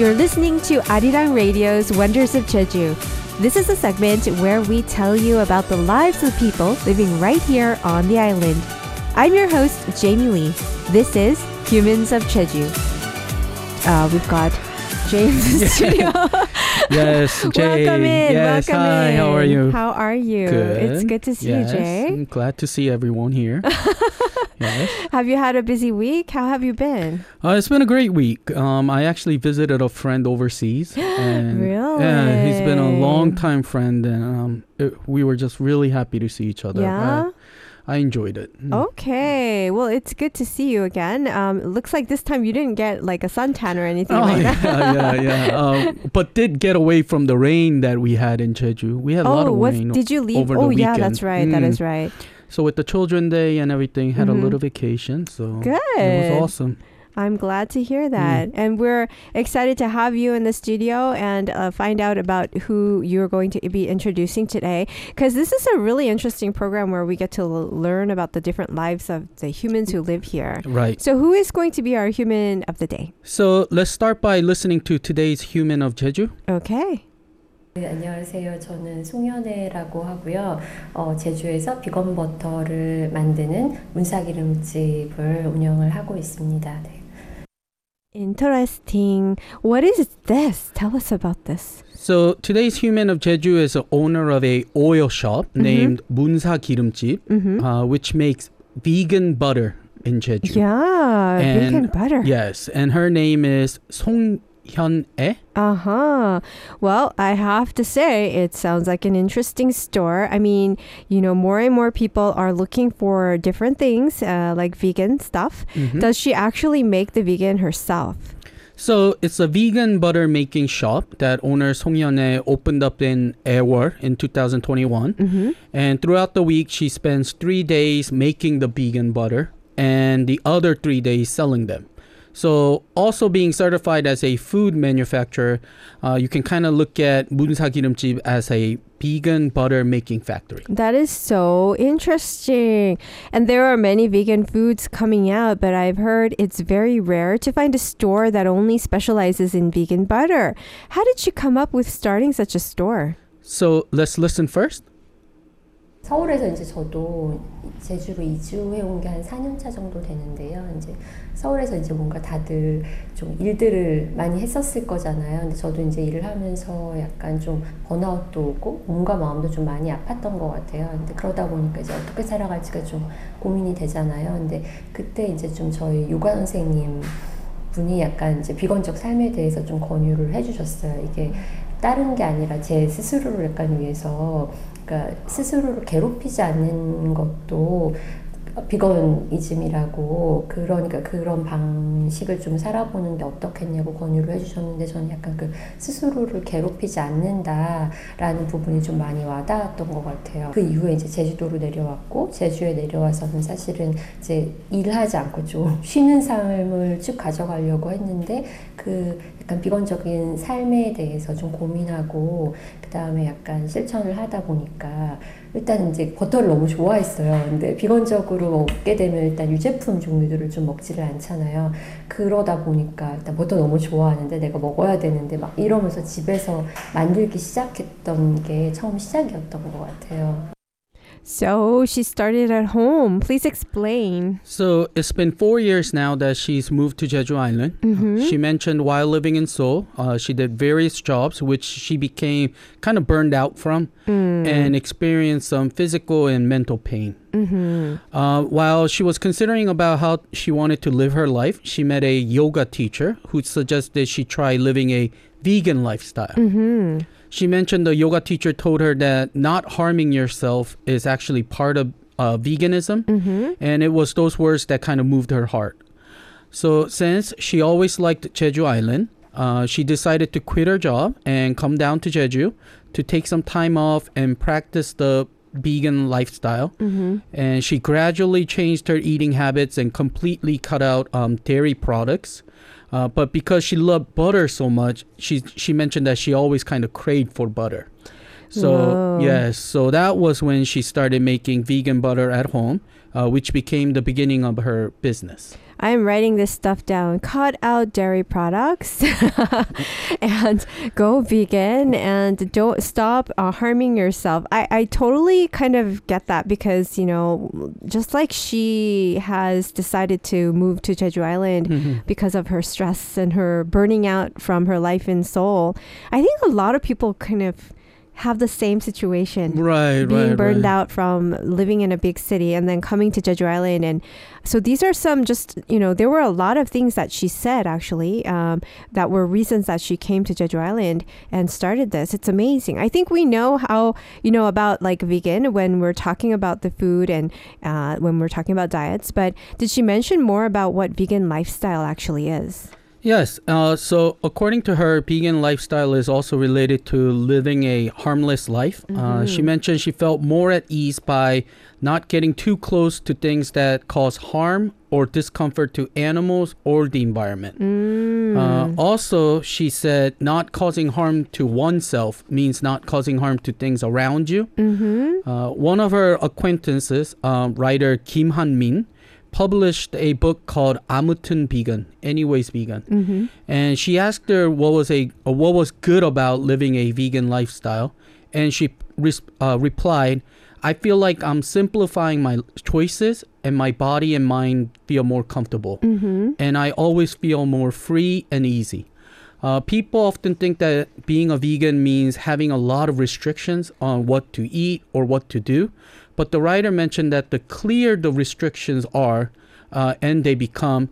You're listening to Arirang Radio's Wonders of Jeju. This is a segment where we tell you about the lives of people living right here on the island. I'm your host, Jamie Lee. This is Humans of Jeju. Uh, we've got James in the studio. Yes, Jay. welcome in. Yes, welcome hi. in. How are you? How are you? Good. It's good to see yes, you, Jay. I'm glad to see everyone here. yes. Have you had a busy week? How have you been? Uh, it's been a great week. Um, I actually visited a friend overseas. And Yeah, he's been a long time friend, and um, it, we were just really happy to see each other. Yeah. I, I enjoyed it. Mm. Okay. Well, it's good to see you again. Um, it looks like this time you didn't get like a suntan or anything Oh, like yeah, that. yeah, yeah. Um, but did get away from the rain that we had in Jeju. We had a lot Oh, of what rain. did you leave? over the oh, yeah, weekend. that's right. That Mm. is right. So with the children day and everything, had Mhm. a little vacation. So Good. it was awesome. I'm glad to hear Mm. that. And we're excited to have you in the studio and uh, find out about who you're going to be introducing today. Because this is a really interesting program where we get to l- learn about the different lives of the humans who live here. Right. So, who is going to be our human of the day? So let's start by listening to today's Human of Jeju. Okay. 네, 안녕하세요. 저는 송연애라고 하고요. 어, 제주에서 비건 버터를 만드는 문사기름집을 운영을 하고 있습니다. 네. Interesting. What is this? Tell us about this. So today's Human of Jeju is the owner of a oil shop named Munsa Girimjip, Mm-hmm. uh, which makes vegan butter in Jeju. Yeah, vegan butter. Yes, and her name is Song Hyun E. Uh huh. Well, I have to say, it sounds like an interesting store. I mean, you know, more and more people are looking for different things, uh, like vegan stuff. Does she actually make the vegan herself? So it's a vegan butter making shop that owner Song Hyun E opened up in Aewol in 2021. Mm-hmm. And throughout the week, she spends three days making the vegan butter and the other three days selling them. So, also being certified as a food manufacturer, uh, you can kind of look at Munsa Girimjip as a vegan butter making factory. That is so interesting. And there are many vegan foods coming out, but I've heard it's very rare to find a store that only specializes in vegan butter. How did you come up with starting such a store? So, let's listen first. 서울에서 이제 저도 제주로 이주해 온 게 한 4년 차 정도 되는데요. 이제 서울에서 이제 뭔가 다들 좀 일들을 많이 했었을 거잖아요. 근데 저도 이제 일을 하면서 약간 좀 번아웃도 오고 몸과 마음도 좀 많이 아팠던 것 같아요. 근데 그러다 보니까 이제 어떻게 살아갈지가 좀 고민이 되잖아요. 근데 그때 이제 좀 저희 요가 선생님 분이 약간 이제 비건적 삶에 대해서 좀 권유를 해주셨어요. 이게 다른 게 아니라 제 스스로를 약간 위해서 그러니까 스스로를 괴롭히지 않는 것도 비건이즘이라고 그러니까 그런 방식을 좀 살아보는데 어떻겠냐고 권유를 해주셨는데 저는 약간 그 스스로를 괴롭히지 않는다라는 부분이 좀 많이 와닿았던 것 같아요. 그 이후에 이제 제주도로 내려왔고 제주에 내려와서는 사실은 이제 일하지 않고 좀 쉬는 삶을 쭉 가져가려고 했는데 그 약간 비건적인 삶에 대해서 좀 고민하고 그 다음에 약간 실천을 하다 보니까 일단 이제 버터를 너무 좋아했어요. 근데 비건적으로 먹게 되면 일단 유제품 종류들을 좀 먹지를 않잖아요. 그러다 보니까 일단 버터 너무 좋아하는데 내가 먹어야 되는데 막 이러면서 집에서 만들기 시작했던 게 처음 시작이었던 것 같아요. So she started at home. Please explain. So, it's been four years now that she's moved to Jeju Island. Mm-hmm. She mentioned while living in Seoul, uh, she did various jobs which she became kind of burned out from Mm. and experienced some physical and mental pain. Mm-hmm. Uh, while she was considering about how she wanted to live her life, she met a yoga teacher who suggested she try living a vegan lifestyle. Mm-hmm. She mentioned the yoga teacher told her that not harming yourself is actually part of uh, veganism, Mm-hmm. and it was those words that kind of moved her heart. So, since she always liked Jeju Island, uh, she decided to quit her job and come down to Jeju to take some time off and practice the vegan lifestyle. Mm-hmm. And she gradually changed her eating habits and completely cut out um, dairy products. Uh, but because she loved butter so much, she she mentioned that she always kind of craved for butter. So Whoa. yes, so that was when she started making vegan butter at home, uh, which became the beginning of her business. I'm writing this stuff down. Cut out dairy products and go vegan and don't stop uh, harming yourself. I, I totally kind of get that because, you know, just like she has decided to move to Jeju Island Mhm. because of her stress and her burning out from her life in Seoul, I think a lot of people kind of have the same situation Right, being right, burned right. out from living in a big city and then coming to Jeju Island. And so these are some just, you know, there were a lot of things that she said actually um, that were reasons that she came to Jeju Island and started this. It's amazing. I think we know how, you know, about like vegan when we're talking about the food and uh, when we're talking about diets. But did she mention more about what vegan lifestyle actually is? Yes. Uh, so, according to her, vegan lifestyle is also related to living a harmless life. Uh, she mentioned she felt more at ease by not getting too close to things that cause harm or discomfort to animals or the environment. Uh, also, she said not causing harm to oneself means not causing harm to things around you. Mm-hmm. Uh, one of her acquaintances, um, writer Kim Han Min, published a book called Amutun Vegan, Anyways Vegan. Mm-hmm. And she asked her what was a uh, what was good about living a vegan lifestyle, and she uh, replied, "I feel like I'm simplifying my choices, and my body and mind feel more comfortable, mm-hmm. and I always feel more free and easy." Uh, people often think that being a vegan means having a lot of restrictions on what to eat or what to do, but the writer mentioned that the clearer the restrictions are uh, and they become,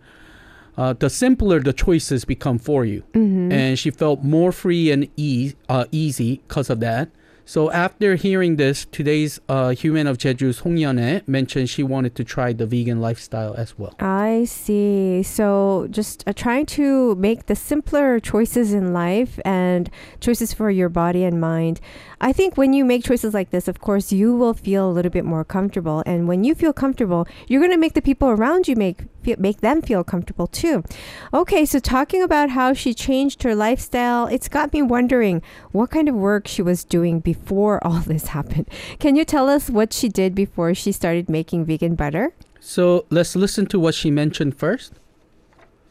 uh, the simpler the choices become for you. Mm-hmm. And she felt more free and ease, uh, easy because of that. So after hearing this, today's uh, Human of Jeju, Song Yeon mentioned she wanted to try the vegan lifestyle as well. I see. So just uh, trying to make the simpler choices in life and choices for your body and mind. I think when you make choices like this, of course, you will feel a little bit more comfortable. And when you feel comfortable, you're going to make the people around you make feel, make them feel comfortable too. Okay, so talking about how she changed her lifestyle, it's got me wondering what kind of work she was doing before all this happened. Can you tell us what she did before she started making vegan butter? So let's listen to what she mentioned first.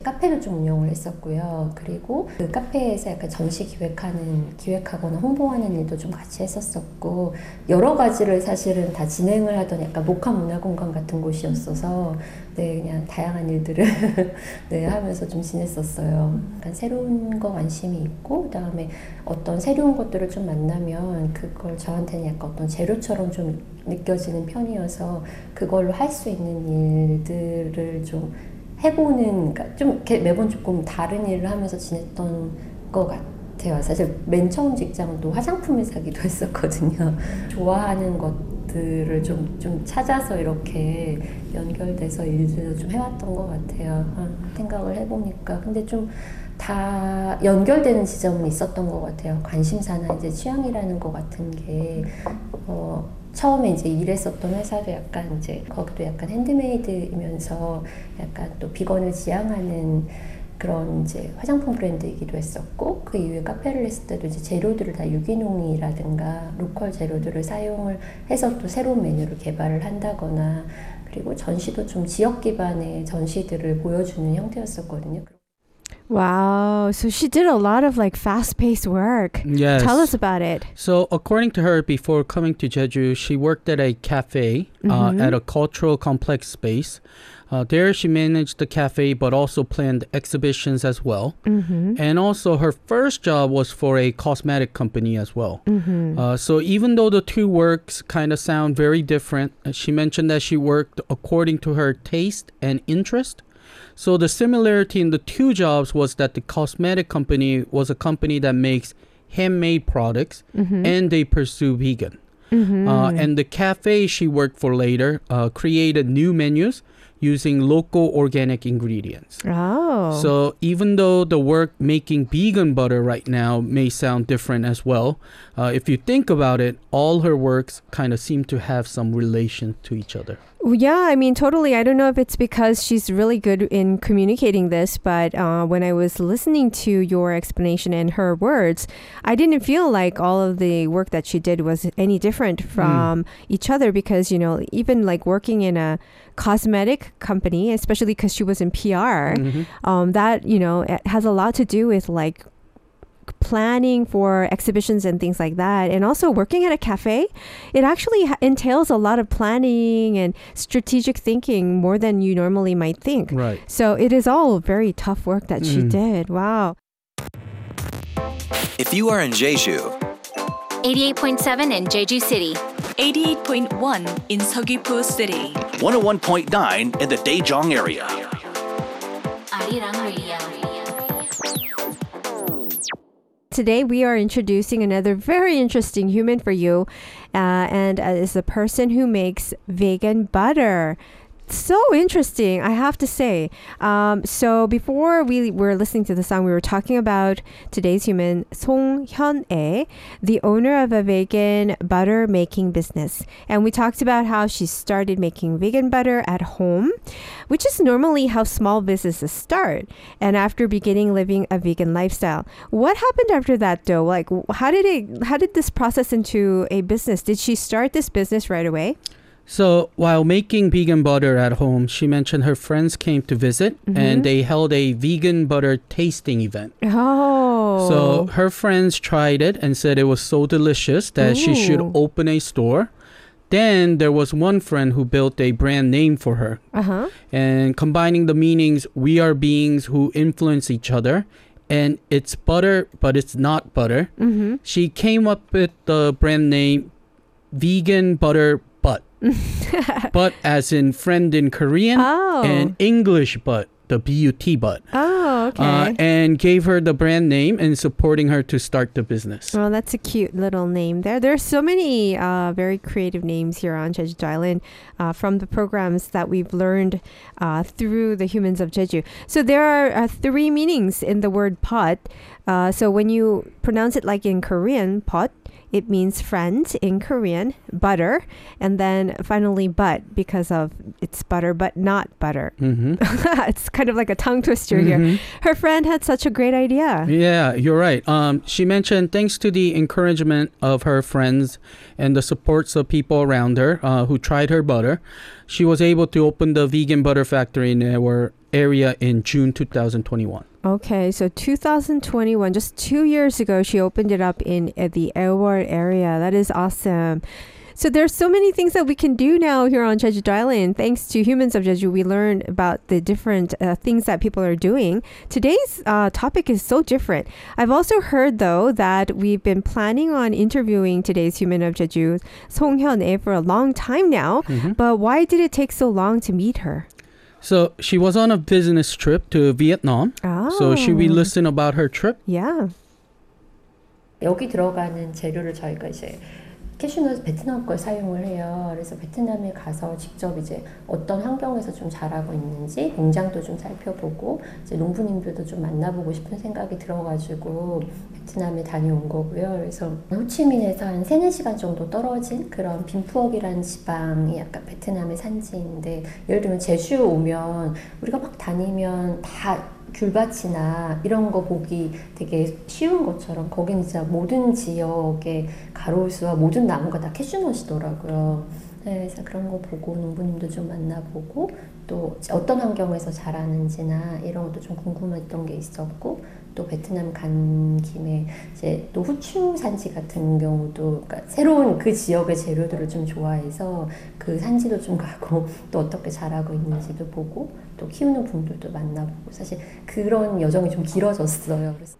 카페를 좀 운영을 했었고요. 그리고 그 카페에서 약간 전시 기획하는, 기획하거나 홍보하는 일도 좀 같이 했었었고, 여러 가지를 사실은 다 진행을 하던 약간 목화 문화공간 같은 곳이었어서, 네, 그냥 다양한 일들을 네, 하면서 좀 지냈었어요. 약간 새로운 거 관심이 있고, 그 다음에 어떤 새로운 것들을 좀 만나면 그걸 저한테는 약간 어떤 재료처럼 좀 느껴지는 편이어서 그걸로 할 수 있는 일들을 좀 해보는 그러니까 좀 매번 조금 다른 일을 하면서 지냈던 것 같아요. 사실 맨 처음 직장도 화장품을 사기도 했었거든요. 좋아하는 것 들을 좀, 좀 찾아서 이렇게 연결돼서 일들도 좀 해왔던 것 같아요. 아, 생각을 해보니까. 근데 좀 다 연결되는 지점은 있었던 것 같아요. 관심사나 이제 취향이라는 것 같은 게, 어, 처음에 이제 일했었던 회사도 약간 이제 거기도 약간 핸드메이드이면서 약간 또 비건을 지향하는 그런 이제 화장품 브랜드이기도 했었고 그 이후에 카페를 했을 때도 이제 재료들을 다 유기농이라든가 로컬 재료들을 사용을 해서 또 새로운 메뉴를 개발을 한다거나 그리고 전시도 좀 지역 기반의 전시들을 보여주는 형태였었거든요. Wow. So she did a lot of like fast paced work. Yes. Tell us about it. So, according to her, before coming to Jeju, she worked at a cafe uh, Mhm. at a cultural complex space. Uh, there, she managed the cafe, but also planned exhibitions as well. Mm-hmm. And also, her first job was for a cosmetic company as well. Mm-hmm. Uh, so, even though the two works kind of sound very different, uh, she mentioned that she worked according to her taste and interest. So, the similarity in the two jobs was that the cosmetic company was a company that makes handmade products mm-hmm. and they pursue vegan. mm-hmm. Uh, and the cafe she worked for later uh, created new menus using local organic ingredients. oh. So even though the work making vegan butter right now may sound different as well, uh, if you think about it, all her works kind of seem to have some relation to each other. Yeah, I mean, totally. I don't know if it's because she's really good in communicating this, but uh, when I was listening to your explanation and her words, I didn't feel like all of the work that she did was any different from each other because, you know, even like working in a cosmetic company, especially because she was in PR, Mhm. um, that, you know, it has a lot to do with like planning for exhibitions and things like that and also working at a cafe it actually ha- entails a lot of planning and strategic thinking more than you normally might think Right. so it is all very tough work that she Mm. did wow If you are in Jeju, 88.7 in Jeju City. 88.1 in Seogwipo City, 101.9 in the Daejeong area. Today, we are introducing another very interesting human for you, uh, and uh, is a person who makes vegan butter. It's so interesting, I have to say. Um, so before we were listening to the song, we were talking about today's human, Song Hyun-ae, the owner of a vegan butter making business, and we talked about how she started making vegan butter at home, which is normally how small businesses start. And after beginning living a vegan lifestyle, what happened after that though? Like, how did it? How did this process into a business? Did she start this business right away? So while making vegan butter at home, she mentioned her friends came to visit Mm-hmm. and they held a vegan butter tasting event. Oh, So her friends tried it and said it was so delicious that she should open a store. Then there was one friend who built a brand name for her. uh huh. And combining the meanings, we are beings who influence each other. And it's butter, but it's not butter. Mm-hmm. She came up with the brand name Vegan Butter Butt. but as in friend in Korean Oh. and English butt, the B U T butt. Oh, okay. Uh, and gave her the brand name and supporting her to start the business. Well, that's a cute little name there. There's so many uh, very creative names here on Jeju Island uh, from the programs that we've learned uh, through the humans of Jeju. So there are uh, three meanings in the word pot. Uh, so when you pronounce it like in Korean, pot, it means friend in Korean, butter, and then finally but because of it's butter but not butter. hmm it's kind of like a tongue twister here. Her friend had such a great idea. Yeah, you're right. Um, she mentioned thanks to the encouragement of her friends and the supports of people around her uh, who tried her butter, she was able to open the vegan butter factory in our area in June 2021. Okay, so 2021, just two years ago, she opened it up in uh, the Aewol area. That is awesome. So there's so many things that we can do now here on Jeju Island. Thanks to Humans of Jeju, we learned about the different uh, things that people are doing. Today's uh, topic is so different. I've also heard though that we've been planning on interviewing today's Human of Jeju, Song Hyun-ae, for a long time now. But why did it take so long to meet her? So she was on a business trip to Vietnam. So should we Oh. listen about her trip? Yeah. 여기 들어가는 재료를 저희가 이제 캐슈넛 베트남 걸 사용을 해요. 그래서 베트남에 가서 직접 이제 어떤 환경에서 좀 자라고 있는지 농장도 좀 살펴보고 이제 농부님들도 좀 만나보고 싶은 생각이 들어가지고 베트남에 다녀온 거고요. 그래서 호치민에서 한 3, 4시간 정도 떨어진 그런 빈푸억이라는 지방이 약간 베트남의 산지인데 예를 들면 제주 오면 우리가 막 다니면 다 귤밭이나 이런 거 보기 되게 쉬운 것처럼 거기는 진짜 모든 지역의 가로수와 모든 나무가 다 캐슈넛이더라고요. 네, 그래서 그런 거 보고 농부님도 좀 만나보고 또 어떤 환경에서 자라는지나 이런 것도 좀 궁금했던 게 있었고 또 베트남 간 김에 이제 또 후추 산지 같은 경우도 그러니까 새로운 그 지역의 재료들을 좀 좋아해서 그 산지도 좀 가고 또 어떻게 자라고 있는지도 보고 또 키우는 분들도 만나보고 사실 그런 여정이 좀 길어졌어요. 그래서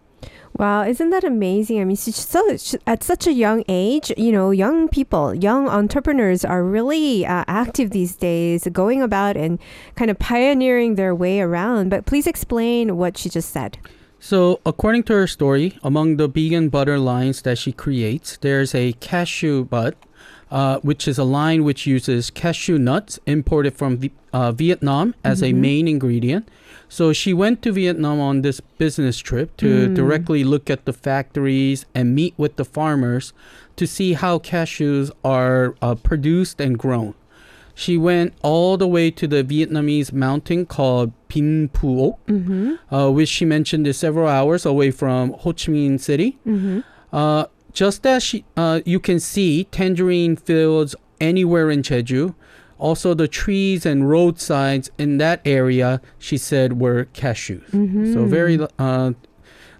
Wow, isn't that amazing? I mean, so at such a young age, you know, young people, young entrepreneurs are really uh, active these days, going about and kind of pioneering their way around. But please explain what she just said. So, according to her story, among the vegan butter lines that she creates, there's a cashew butt, uh, which is a line which uses cashew nuts imported from uh, Vietnam as a main ingredient. So, she went to Vietnam on this business trip to directly look at the factories and meet with the farmers to see how cashews are uh, produced and grown. she went all the way to the Vietnamese mountain called Bin Mm-hmm. uh, which she mentioned is several hours away from Ho Chi Minh City. Mm-hmm. Uh, just as she, uh, you can see tangerine fields anywhere in Jeju. Also, the trees and roadsides in that area, she said, were cashews. Mm-hmm. So very uh,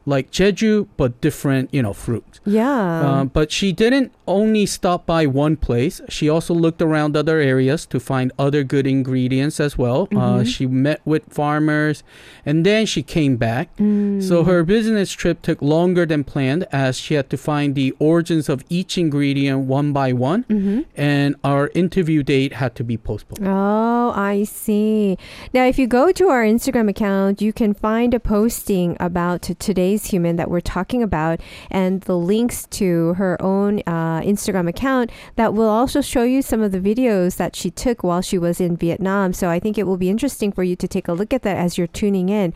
like Jeju, but different, you know, fruit. Yeah. Uh, but she didn't only stop by one place. She also looked around other areas to find other good ingredients as well. Uh, Mhm. she met with farmers, and then she came back. Mm. So her business trip took longer than planned as she had to find the origins of each ingredient one by one, Mm-hmm. and our interview date had to be postponed. Oh, I see. Now, if you go to our Instagram account, you can find a posting about today's human that we're talking about and the links to her own uh, Instagram account that will also show you some of the videos that she took while she was in Vietnam. So I think it will be interesting for you to take a look at that as you're tuning in.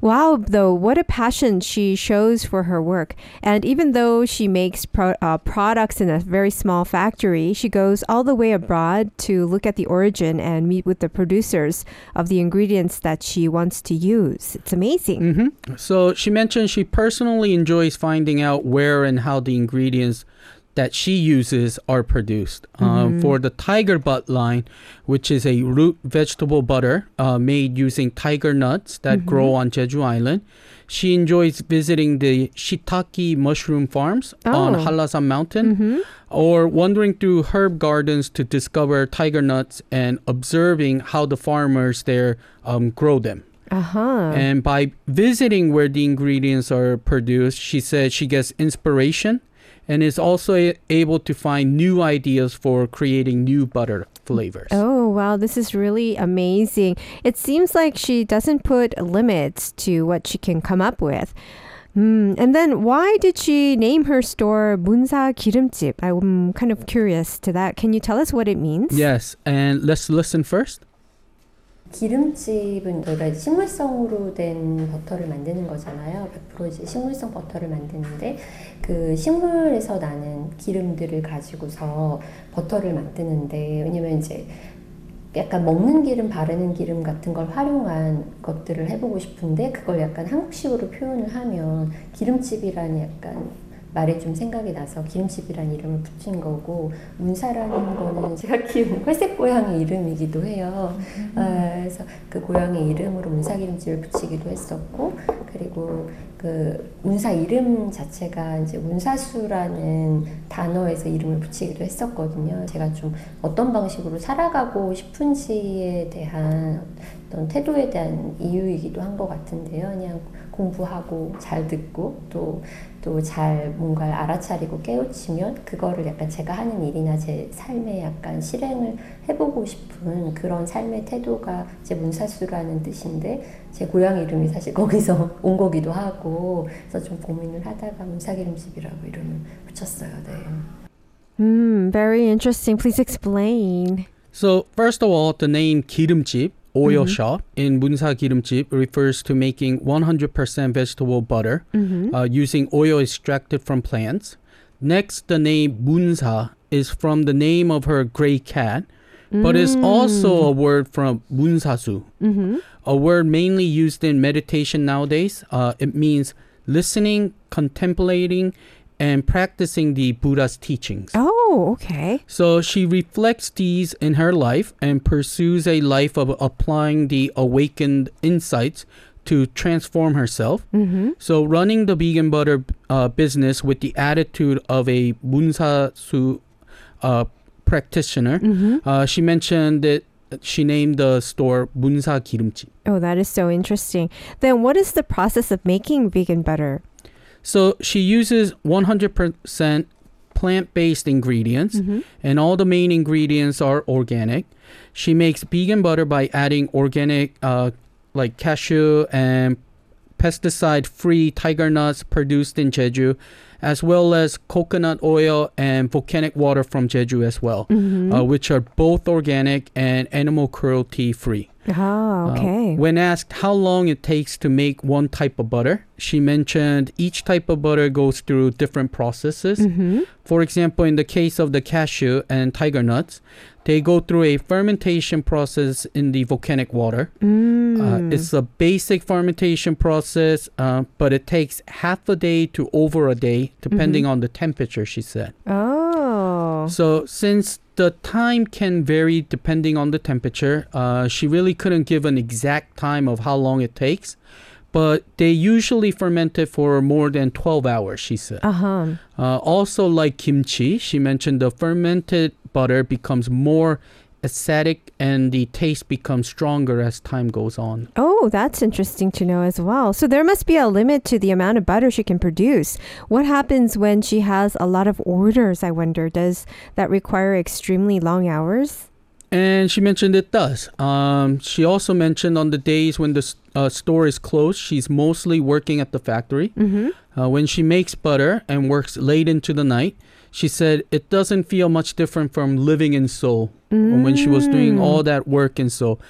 Wow, though, what a passion she shows for her work. And even though she makes pro- uh, products in a very small factory, she goes all the way abroad to look at the origin and meet with the producers of the ingredients that she wants to use. It's amazing. hmm So she mentioned she personally enjoys finding out where and how the ingredients that she uses are produced. Um, for the Tiger Butt line, which is a root vegetable butter uh, made using tiger nuts that grow on Jeju Island, she enjoys visiting the shiitake mushroom farms on Oh. Hallasan Mountain Mm-hmm. or wandering through herb gardens to discover tiger nuts and observing how the farmers there um, grow them. Uh huh. And by visiting where the ingredients are produced, she says she gets inspiration and is also able to find new ideas for creating new butter flavors. Oh, wow. This is really amazing. It seems like she doesn't put limits to what she can come up with. Mm, and then why did she name her store Munsa Girimjip? I'm kind of curious to that. Can you tell us what it means? Yes, and let's listen first. 기름집은 저희가 식물성으로 된 버터를 만드는 거잖아요. 100% 이제 식물성 버터를 만드는데 그 식물에서 나는 기름들을 가지고서 버터를 만드는데 왜냐면 이제 약간 먹는 기름, 바르는 기름 같은 걸 활용한 것들을 해보고 싶은데 그걸 약간 한국식으로 표현을 하면 기름집이라는 약간 말이 좀 생각이 나서 기름집이라는 이름을 붙인 거고 문사라는 거는 제가 키운 회색 고양이 이름이기도 해요. 아, 그래서 그 고양이 이름으로 문사 기름집을 붙이기도 했었고 그리고 그 문사 이름 자체가 이제 문사수라는 단어에서 이름을 붙이기도 했었거든요. 제가 좀 어떤 방식으로 살아가고 싶은지에 대한 어떤 태도에 대한 이유이기도 한 것 같은데요. 그냥 공부하고 잘 듣고 또 또 잘 뭔가를 알아차리고 깨우치면 그거를 약간 제가 하는 일이나 제 삶에 약간 실행을 해보고 싶은 그런 삶의 태도가 제 문사수라는 뜻인데 제 고향 이름이 사실 거기서 온 거기도 하고 그래서 좀 고민을 하다가 문사기름집이라고 이름을 붙였어요. 네. Hmm. Very interesting. Please explain. So, first of all, the name 기름집, oil mm-hmm. shop in Munsa Girimjip refers to making 100% vegetable butter mm-hmm. uh, using oil extracted from plants. Next, the name Munsa is from the name of her gray cat, but mm. is also a word from Munsasu, mm-hmm. a word mainly used in meditation nowadays. Uh, it means listening, contemplating, and practicing the Buddha's teachings. Oh okay. So she reflects these in her life and pursues a life of applying the awakened insights to transform herself. Mm-hmm. So running the vegan butter uh, business with the attitude of a munsasu uh, practitioner, Mm-hmm. uh, she mentioned that she named the store Munsa Girimjip. Oh, that is so interesting. Then, what is the process of making vegan butter? So she uses 100% plant-based ingredients. Mm-hmm. and all the main ingredients are organic. She makes vegan butter by adding organic, uh, like cashew and pesticide-free tiger nuts produced in Jeju, as well as coconut oil and volcanic water from Jeju as well, Mm-hmm. uh, which are both organic and animal cruelty-free. Oh, Uh, when asked how long it takes to make one type of butter, she mentioned each type of butter goes through different processes. mm-hmm. For example, in the case of the cashew and tiger nuts, They go through a fermentation process in the volcanic water. Mm. Uh, it's a basic fermentation process, uh, but it takes half a day to over a day, depending on the temperature, she said. oh. So, since the time can vary depending on the temperature, uh, she really couldn't give an exact time of how long it takes. But they usually ferment it for more than 12 hours, she said. Uh-huh. Uh, also, like kimchi, she mentioned the fermented butter becomes more acidic and the taste becomes stronger as time goes on. Oh, that's interesting to know as well. So there must be a limit to the amount of butter she can produce. What happens when she has a lot of orders, I wonder? Does that require extremely long hours? And she mentioned it does. Um, she also mentioned on the days when the uh, store is closed, she's mostly working at the factory. Mm-hmm. Uh, when she makes butter and works late into the night, she said it doesn't feel much different from living in Seoul when she was doing all mm. that work in Seoul.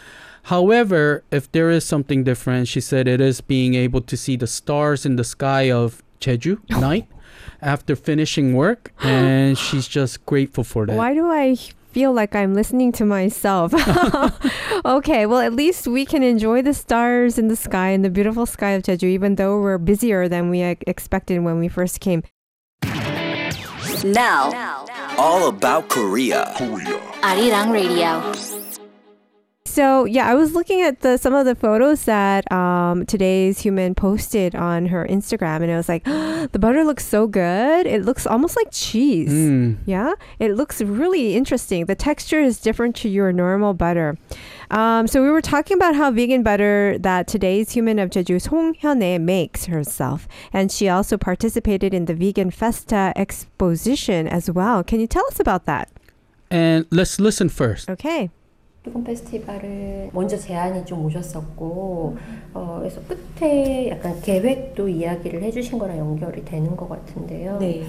However, if there is something different, she said it is being able to see the stars in the sky of Jeju night after finishing work, and she's just grateful for that. Why do I feel like I'm listening to myself? okay, well, at least we can enjoy the stars in the sky and the beautiful sky of Jeju, even though we're busier than we uh, expected when we first came. Now, All about Korea. Arirang Radio. So yeah, I was looking at the some of the photos that um, today's human posted on her Instagram, and I was like the butter looks so good. It looks almost like cheese. Mm. Yeah, it looks really interesting. The texture is different to your normal butter. Um, so we were talking about how vegan butter that today's human of Jeju Song Hyun-ae makes herself, and she also participated in the Vegan Festa exposition as well. Can you tell us about that? And let's listen first. Okay. 피곤 페스티벌을 먼저 제안이 좀 오셨었고 어, 그래서 끝에 약간 계획도 이야기를 해주신 거랑 연결이 되는 것 같은데요. 네.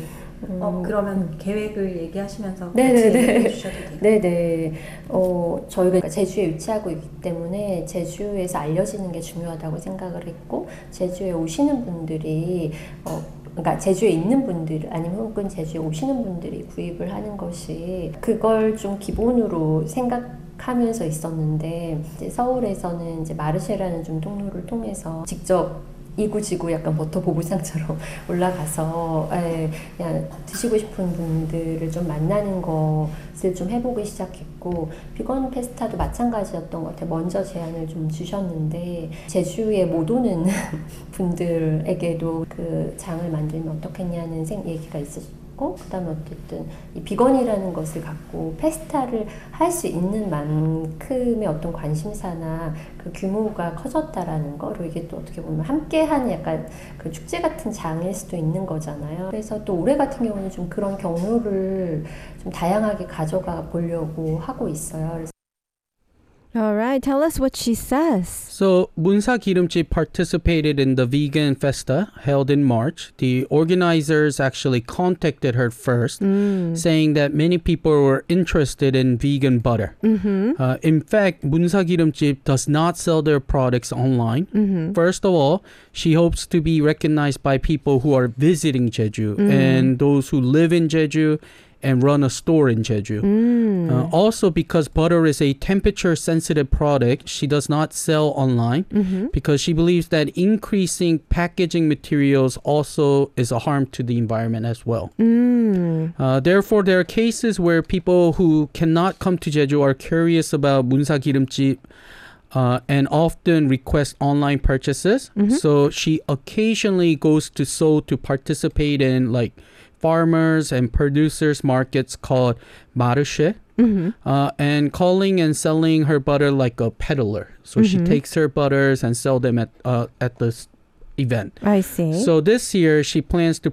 음, 어 그러면 계획을 얘기하시면서 네네네. 얘기해 주셔도 돼요. 네네. 어, 저희가 제주에 위치하고 있기 때문에 제주에서 알려지는 게 중요하다고 생각을 했고, 제주에 오시는 분들이, 어, 그러니까 제주에 있는 분들, 아니면 혹은 제주에 오시는 분들이 구입을 하는 것이 그걸 좀 기본으로 생각 하면서 있었는데, 이제 서울에서는 이제 마르쉐라는 좀 통로를 통해서 직접 이구지구 약간 버터 보부상처럼 올라가서 예, 그냥 드시고 싶은 분들을 좀 만나는 것을 좀 해보기 시작했고 비건 페스타도 마찬가지였던 것 같아요. 먼저 제안을 좀 주셨는데 제주에 못 오는 분들에게도 그 장을 만들면 어떻겠냐는 생 얘기가 있었 고 그다음에 어쨌든 이 비건이라는 것을 갖고 페스타를 할 수 있는 만큼의 어떤 관심사나 그 규모가 커졌다라는 거, 그리고 이게 또 어떻게 보면 함께하는 약간 그 축제 같은 장일 수도 있는 거잖아요. 그래서 또 올해 같은 경우는 좀 그런 경로를 좀 다양하게 가져가 보려고 하고 있어요. All right, tell us what she says. So, Munsa Girimjip participated in the vegan festa held in March. The organizers actually contacted her first, mm. saying that many people were interested in vegan butter. Mm-hmm. Uh, in fact, Munsa Girimjip does not sell their products online. Mm-hmm. First of all, she hopes to be recognized by people who are visiting Jeju mm. and those who live in Jeju and run a store in Jeju. Uh, also, because butter is a temperature sensitive product, she does not sell online because she believes that increasing packaging materials also is a harm to the environment as well. Uh, therefore, there are cases where people who cannot come to Jeju are curious about 문사 기름집 uh, and often request online purchases. So she occasionally goes to Seoul to participate in like farmers and producers markets called marché. Uh, and calling and selling her butter like a peddler. So she takes her butters and sell them at uh, at this event. I see. So this year she plans to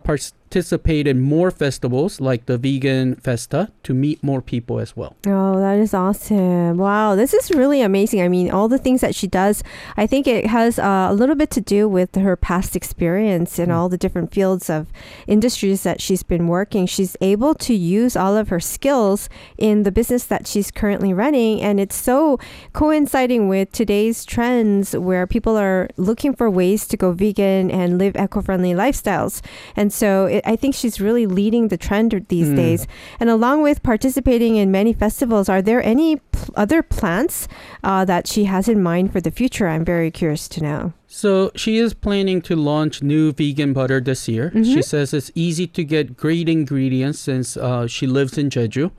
participate in more festivals like the Vegan Festa to meet more people as well. Oh, that is awesome. Wow, this is really amazing. I mean, all the things that she does, I think it has uh, a little bit to do with her past experience in all the different fields of industries that she's been working. She's able to use all of her skills in the business that she's currently running. And it's so coinciding with today's trends where people are looking for ways to go vegan and live eco friendly lifestyles. And so it I think she's really leading the trend these Mm. days. And along with participating in many festivals, are there any pl- other plans uh, that she has in mind for the future? I'm very curious to know. So she is planning to launch new vegan butter this year. She says it's easy to get great ingredients since uh, she lives in Jeju.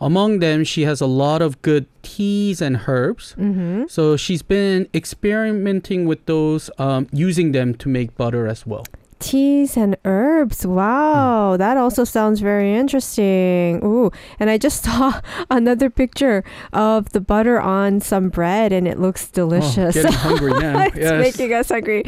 Among them, she has a lot of good teas and herbs. Mm-hmm. So she's been experimenting with those, um, using them to make butter as well. Teas and herbs. Wow, that also sounds very interesting. Ooh, and I just saw another picture of the butter on some bread, and it looks delicious. Oh, getting hungry now. it's yes. making us hungry.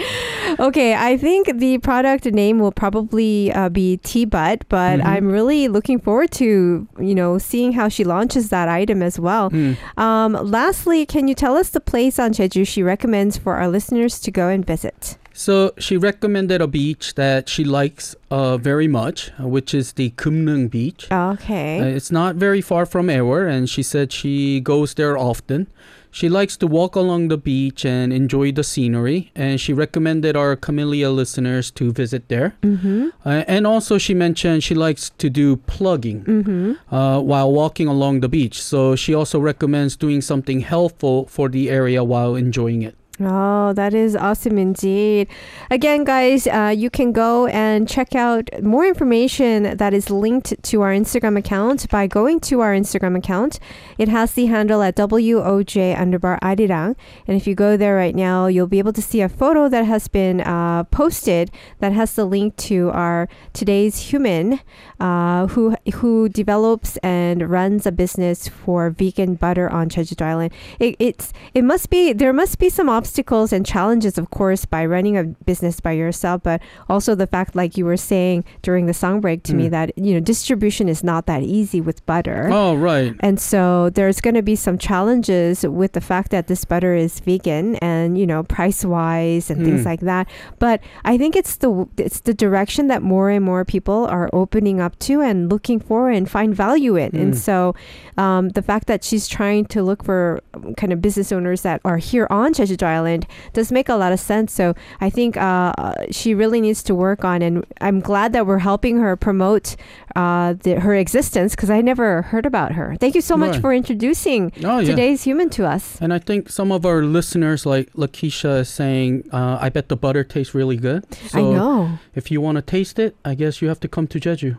Okay, I think the product name will probably uh, be Tea Butt, but Mhm. I'm really looking forward to you know seeing how she launches that item as well. Mm. Um, lastly, can you tell us the place on Jeju she recommends for our listeners to go and visit? So she recommended a beach that she likes uh, very much, uh, which is the Geumneung Beach. Okay. Uh, it's not very far from Aewol, and she said she goes there often. She likes to walk along the beach and enjoy the scenery, and she recommended our Camellia listeners to visit there. mm-hmm. Uh, and also, she mentioned she likes to do plogging Mm-hmm. uh, while walking along the beach. So she also recommends doing something helpful for the area while enjoying it. Oh, that is awesome indeed. Again, guys, uh, you can go and check out more information that is linked to our Instagram account by going to our Instagram account. It has the handle at WOJ underbar arirang. And if you go there right now, you'll be able to see a photo that has been uh, posted that has the link to our today's human uh, who who develops and runs a business for vegan butter on Jeju Island. It, it's it must be there must be some obstacles and challenges, of course, by running a business by yourself, but also the fact, like you were saying during the song break to me, Mm. that you know distribution is not that easy with butter. Oh, right. And so there's going to be some challenges with the fact that this butter is vegan and you know price wise and things Mm. like that. But I think it's the it's the direction that more and more people are opening up to and looking for and find value in. And Mm. so um, the fact that she's trying to look for um, kind of business owners that are here on Jeju Island does make a lot of sense. So I think uh, she really needs to work on, and I'm glad that we're helping her promote uh, the, her existence because I never heard about her. Thank you so much Right. for introducing Oh, yeah. today's human to us. And I think some of our listeners, like Lakeisha, is saying, uh, I bet the butter tastes really good. So I know. if you want to taste it, I guess you have to come to Jeju.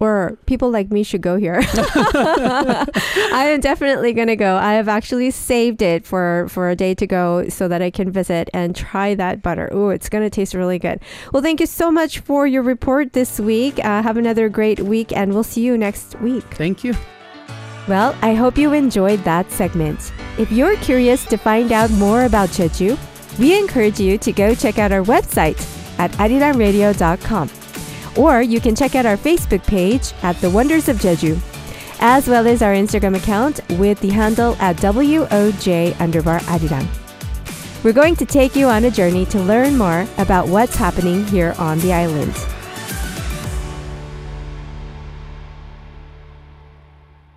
Or people like me should go here. I am definitely going to go. I have actually saved it for, for a day to go so that I can visit and try that butter. Ooh, it's going to taste really good. Well, thank you so much for your report this week. Uh, have another great week, and we'll see you next week. Thank you. Well, I hope you enjoyed that segment. If you're curious to find out more about Jeju, we encourage you to go check out our website at arirangradio.com. Or you can check out our Facebook page at The Wonders of Jeju, as well as our Instagram account with the handle at WOJ underbar Arirang. We're going to take you on a journey to learn more about what's happening here on the island.